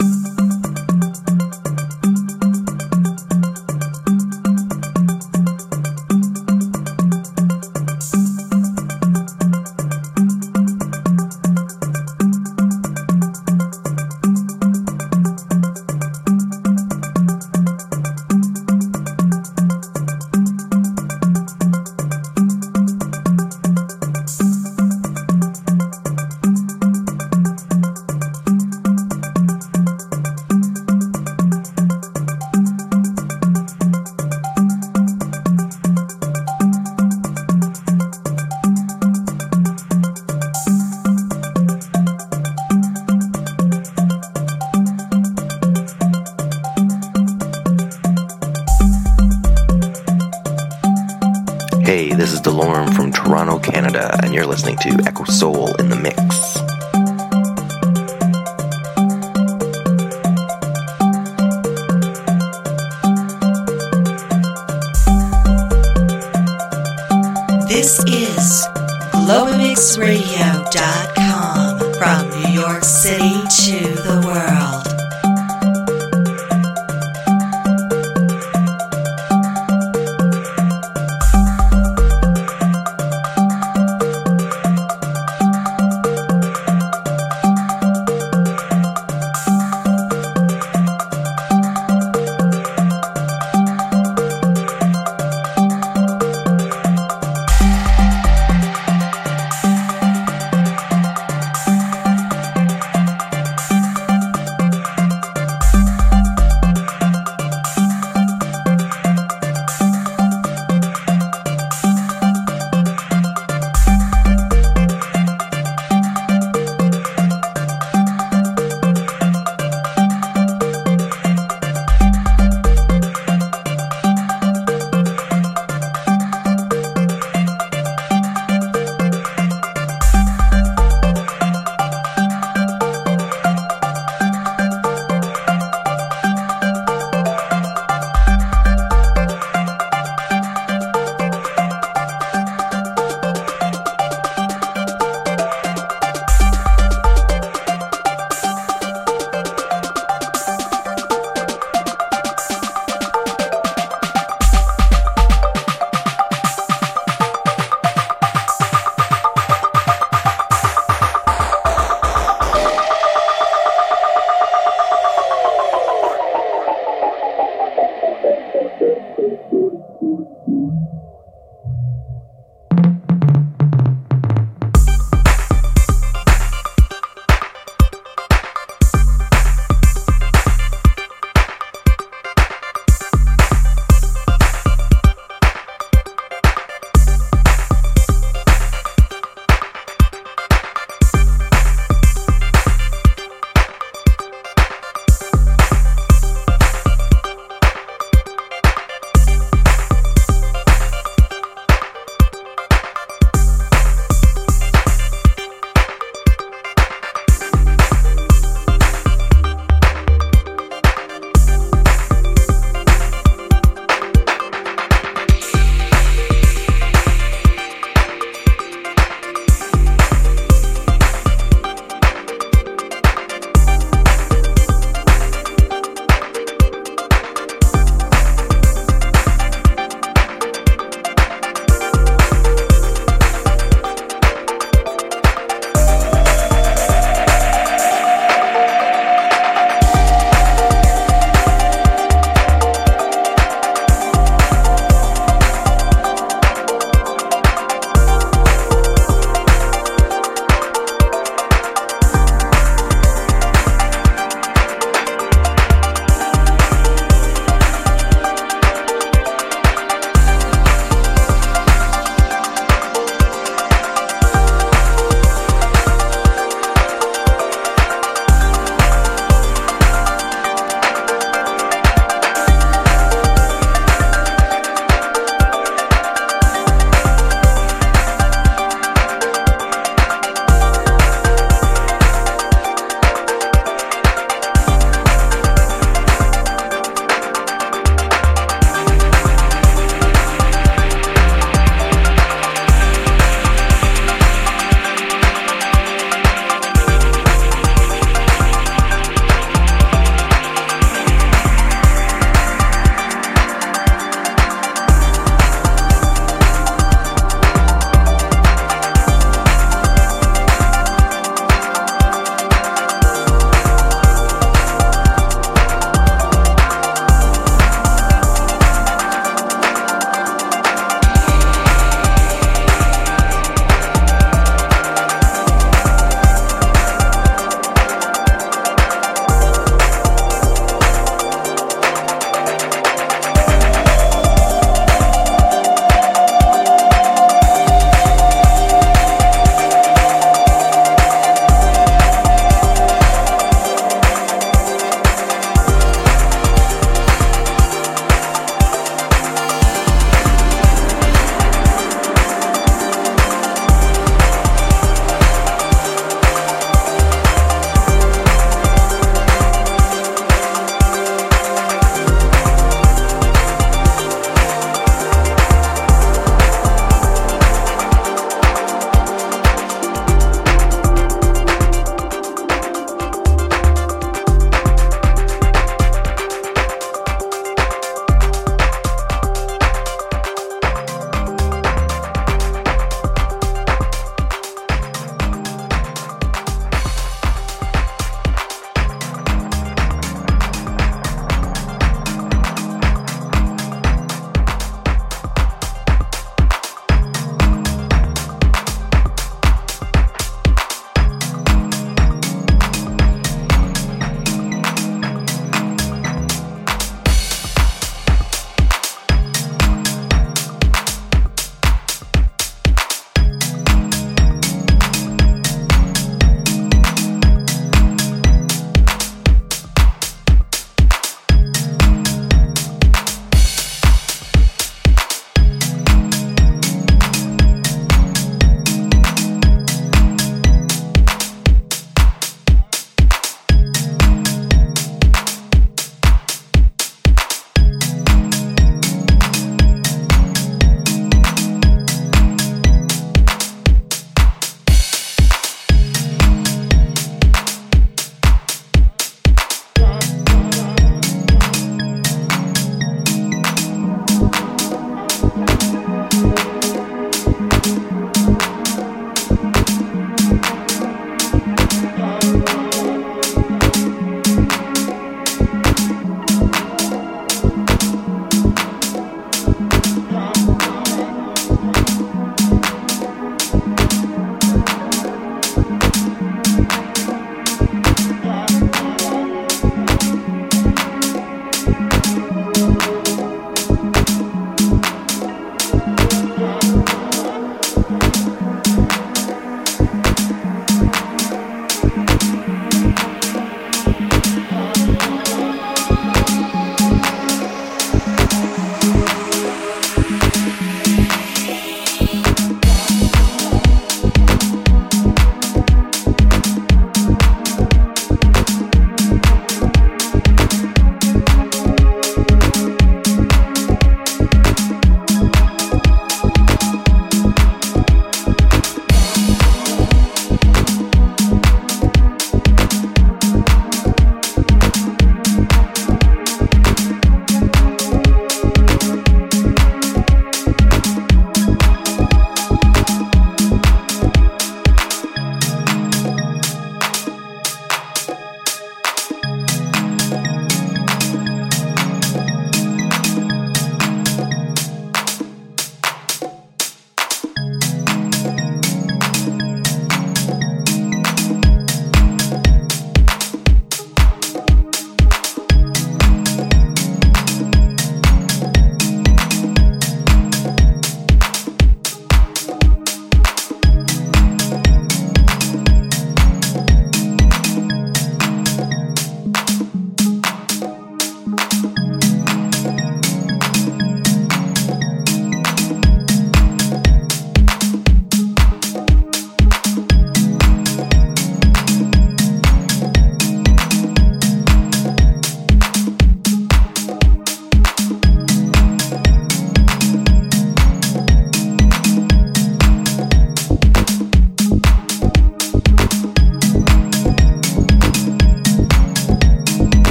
Música